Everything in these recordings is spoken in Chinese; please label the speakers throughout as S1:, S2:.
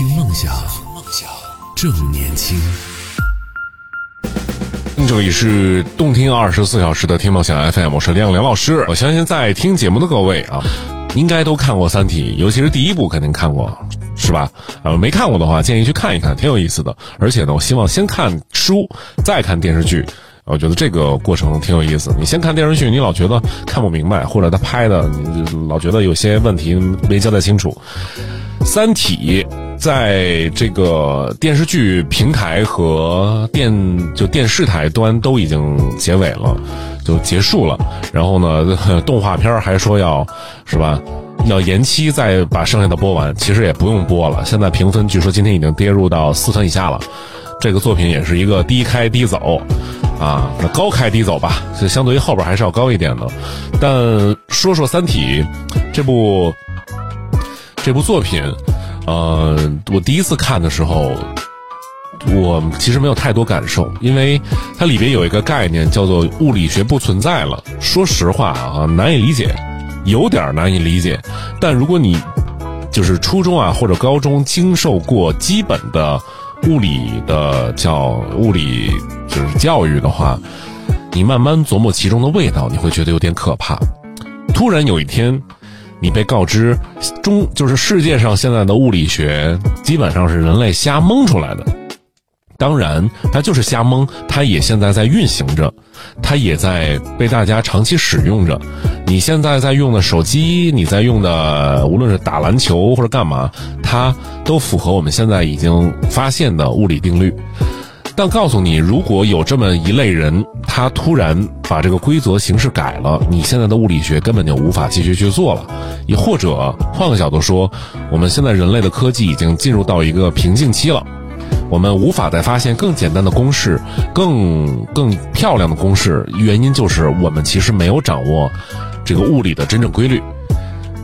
S1: 听梦想，梦想正年轻。
S2: 这里是动听二十四小时的听梦想 FM，我是亮梁老师。我相信在听节目的各位啊，应该都看过《三体》，尤其是第一部肯定看过，是吧？呃，没看过的话，建议去看一看，挺有意思的。而且呢，我希望先看书，再看电视剧。我觉得这个过程挺有意思。你先看电视剧，你老觉得看不明白，或者他拍的，你老觉得有些问题没交代清楚。《三体》在这个电视剧平台和电就电视台端都已经结尾了，就结束了。然后呢，动画片还说要是吧，要延期再把剩下的播完。其实也不用播了，现在评分据说今天已经跌入到四分以下了。这个作品也是一个低开低走。啊，那高开低走吧，就相对于后边还是要高一点的。但说说《三体》这部这部作品，呃，我第一次看的时候，我其实没有太多感受，因为它里边有一个概念叫做物理学不存在了。说实话啊，难以理解，有点难以理解。但如果你就是初中啊或者高中经受过基本的。物理的叫物理就是教育的话，你慢慢琢磨其中的味道，你会觉得有点可怕。突然有一天，你被告知中就是世界上现在的物理学基本上是人类瞎蒙出来的。当然，它就是瞎蒙，它也现在在运行着，它也在被大家长期使用着。你现在在用的手机，你在用的，无论是打篮球或者干嘛，它都符合我们现在已经发现的物理定律。但告诉你，如果有这么一类人，他突然把这个规则形式改了，你现在的物理学根本就无法继续去做了。也或者换个角度说，我们现在人类的科技已经进入到一个瓶颈期了。我们无法再发现更简单的公式、更更漂亮的公式，原因就是我们其实没有掌握这个物理的真正规律。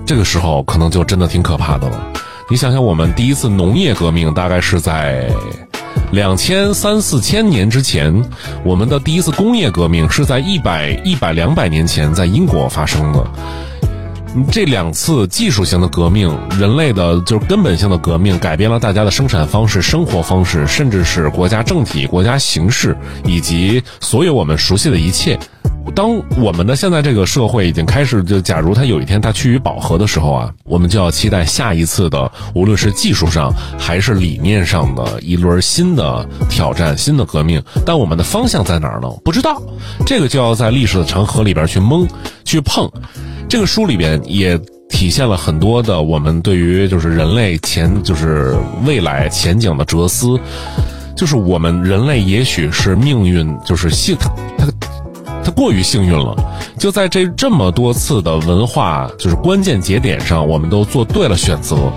S2: 这个时候可能就真的挺可怕的了。你想想，我们第一次农业革命大概是在两千三四千年之前，我们的第一次工业革命是在一百一百两百年前在英国发生的。这两次技术性的革命，人类的就是根本性的革命，改变了大家的生产方式、生活方式，甚至是国家政体、国家形式以及所有我们熟悉的一切。当我们的现在这个社会已经开始，就假如它有一天它趋于饱和的时候啊，我们就要期待下一次的，无论是技术上还是理念上的一轮新的挑战、新的革命。但我们的方向在哪儿呢？不知道，这个就要在历史的长河里边去蒙、去碰。这个书里边也体现了很多的我们对于就是人类前就是未来前景的哲思，就是我们人类也许是命运就是幸过于幸运了，就在这这么多次的文化就是关键节点上，我们都做对了选择。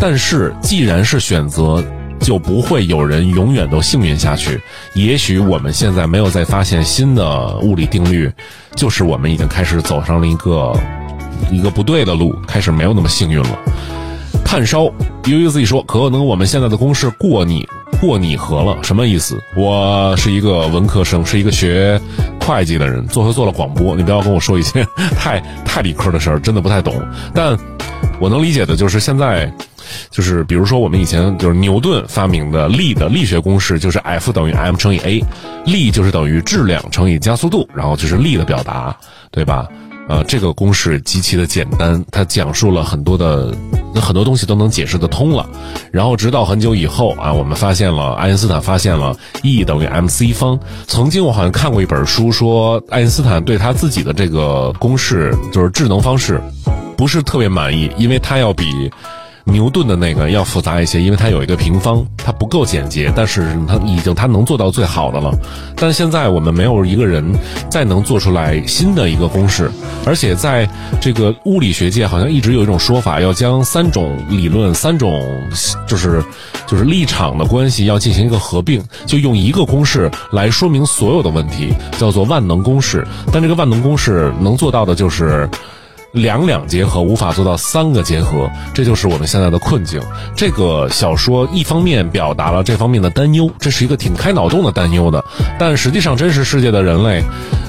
S2: 但是既然是选择，就不会有人永远都幸运下去。也许我们现在没有再发现新的物理定律。就是我们已经开始走上了一个一个不对的路，开始没有那么幸运了。炭烧悠悠自己说，可能我们现在的公式过拟过拟合了，什么意思？我是一个文科生，是一个学会计的人，做做了广播，你不要跟我说一些太太理科的事儿，真的不太懂。但我能理解的就是现在。就是比如说，我们以前就是牛顿发明的力的力学公式，就是 F 等于 m 乘以 a，力就是等于质量乘以加速度，然后就是力的表达，对吧？呃，这个公式极其的简单，它讲述了很多的很多东西都能解释得通了。然后直到很久以后啊，我们发现了爱因斯坦发现了 E 等于 mc 方。曾经我好像看过一本书，说爱因斯坦对他自己的这个公式就是智能方式不是特别满意，因为他要比。牛顿的那个要复杂一些，因为它有一个平方，它不够简洁，但是它已经它能做到最好的了。但现在我们没有一个人再能做出来新的一个公式，而且在这个物理学界好像一直有一种说法，要将三种理论、三种就是就是立场的关系要进行一个合并，就用一个公式来说明所有的问题，叫做万能公式。但这个万能公式能做到的就是。两两结合无法做到三个结合，这就是我们现在的困境。这个小说一方面表达了这方面的担忧，这是一个挺开脑洞的担忧的。但实际上，真实世界的人类，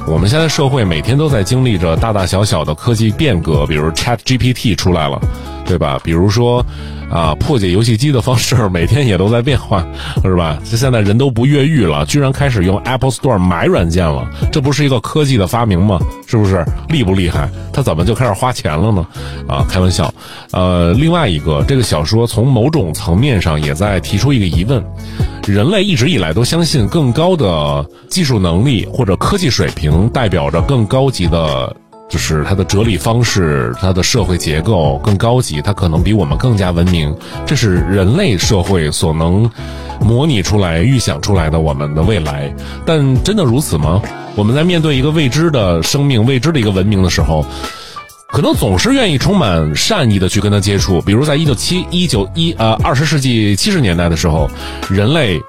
S2: 我们现在社会每天都在经历着大大小小的科技变革，比如 Chat GPT 出来了，对吧？比如说，啊，破解游戏机的方式每天也都在变化，是吧？这现在人都不越狱了，居然开始用 Apple Store 买软件了，这不是一个科技的发明吗？是不是厉不厉害？他怎么就开始花钱了呢？啊，开玩笑。呃，另外一个，这个小说从某种层面上也在提出一个疑问：人类一直以来都相信更高的技术能力或者科技水平代表着更高级的。就是它的哲理方式，它的社会结构更高级，它可能比我们更加文明。这是人类社会所能模拟出来、预想出来的我们的未来。但真的如此吗？我们在面对一个未知的生命、未知的一个文明的时候，可能总是愿意充满善意的去跟它接触。比如在一九七一九一呃二十世纪七十年代的时候，人类。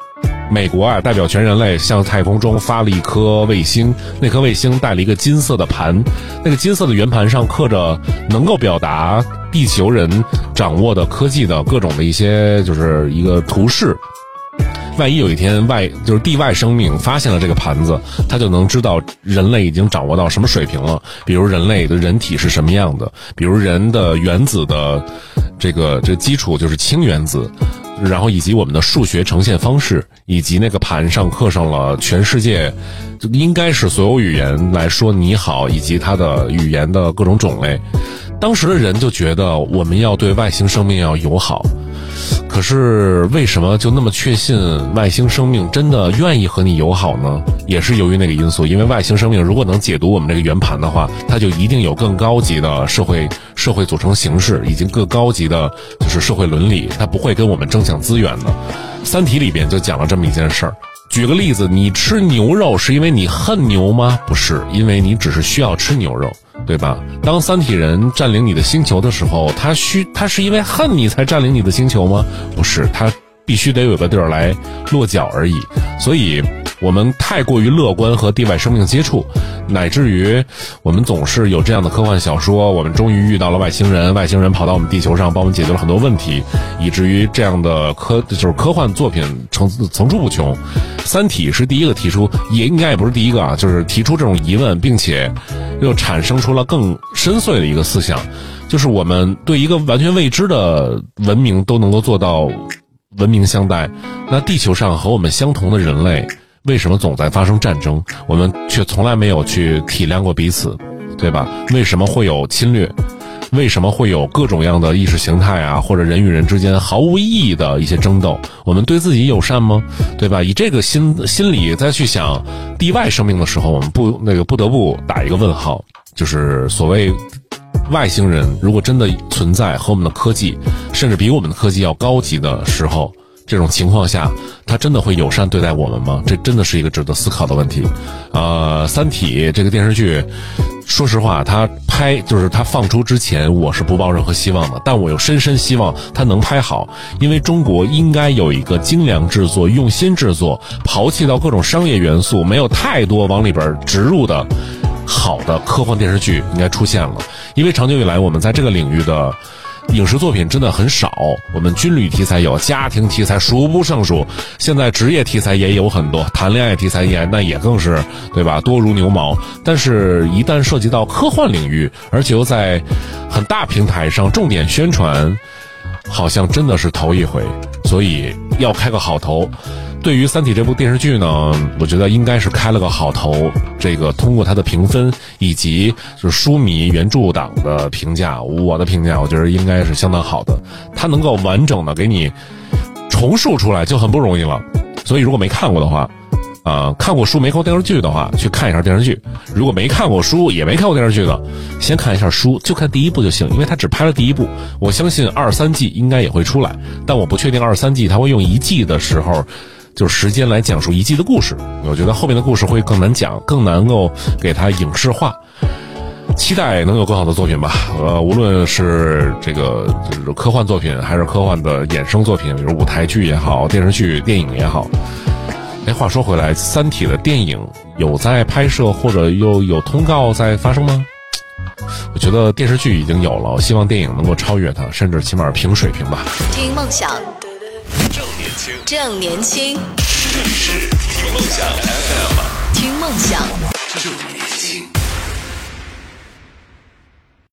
S2: 美国啊，代表全人类向太空中发了一颗卫星，那颗卫星带了一个金色的盘，那个金色的圆盘上刻着能够表达地球人掌握的科技的各种的一些，就是一个图示。万一有一天外就是地外生命发现了这个盘子，他就能知道人类已经掌握到什么水平了。比如人类的人体是什么样的，比如人的原子的这个这基础就是氢原子。然后以及我们的数学呈现方式，以及那个盘上刻上了全世界，就应该是所有语言来说你好，以及它的语言的各种种类。当时的人就觉得我们要对外星生命要友好。可是为什么就那么确信外星生命真的愿意和你友好呢？也是由于那个因素，因为外星生命如果能解读我们这个圆盘的话，它就一定有更高级的社会社会组成形式，以及更高级的就是社会伦理，它不会跟我们争抢资源的。《三体》里边就讲了这么一件事儿。举个例子，你吃牛肉是因为你恨牛吗？不是，因为你只是需要吃牛肉。对吧？当三体人占领你的星球的时候，他需他是因为恨你才占领你的星球吗？不是，他必须得有个地儿来落脚而已。所以，我们太过于乐观和地外生命接触，乃至于我们总是有这样的科幻小说。我们终于遇到了外星人，外星人跑到我们地球上，帮我们解决了很多问题，以至于这样的科就是科幻作品层层出不穷。三体是第一个提出，也应该也不是第一个啊，就是提出这种疑问，并且。又产生出了更深邃的一个思想，就是我们对一个完全未知的文明都能够做到文明相待，那地球上和我们相同的人类，为什么总在发生战争？我们却从来没有去体谅过彼此，对吧？为什么会有侵略？为什么会有各种样的意识形态啊，或者人与人之间毫无意义的一些争斗？我们对自己友善吗？对吧？以这个心心理再去想地外生命的时候，我们不那个不得不打一个问号。就是所谓外星人，如果真的存在和我们的科技，甚至比我们的科技要高级的时候，这种情况下，他真的会友善对待我们吗？这真的是一个值得思考的问题。呃，《三体》这个电视剧。说实话，他拍就是他放出之前，我是不抱任何希望的。但我又深深希望他能拍好，因为中国应该有一个精良制作、用心制作、抛弃到各种商业元素、没有太多往里边植入的好的科幻电视剧应该出现了。因为长久以来，我们在这个领域的。影视作品真的很少，我们军旅题材有，家庭题材数不胜数，现在职业题材也有很多，谈恋爱题材也那也更是，对吧？多如牛毛。但是，一旦涉及到科幻领域，而且又在很大平台上重点宣传，好像真的是头一回，所以要开个好头。对于《三体》这部电视剧呢，我觉得应该是开了个好头。这个通过它的评分以及就是书迷、原著党的评价，我的评价，我觉得应该是相当好的。它能够完整的给你重述出来就很不容易了。所以如果没看过的话，啊，看过书没看过电视剧的话，去看一下电视剧；如果没看过书也没看过电视剧的，先看一下书，就看第一部就行，因为它只拍了第一部。我相信二三季应该也会出来，但我不确定二三季它会用一季的时候。就是时间来讲述一季的故事，我觉得后面的故事会更难讲，更能够给它影视化。期待能有更好的作品吧。呃，无论是这个就是科幻作品，还是科幻的衍生作品，比如舞台剧也好，电视剧、电影也好。哎，话说回来，《三体》的电影有在拍摄，或者又有通告在发生吗？我觉得电视剧已经有了，希望电影能够超越它，甚至起码平水平吧。
S1: 听梦想。正年轻，正年轻，这里是听梦想 FM，听梦想，正年轻。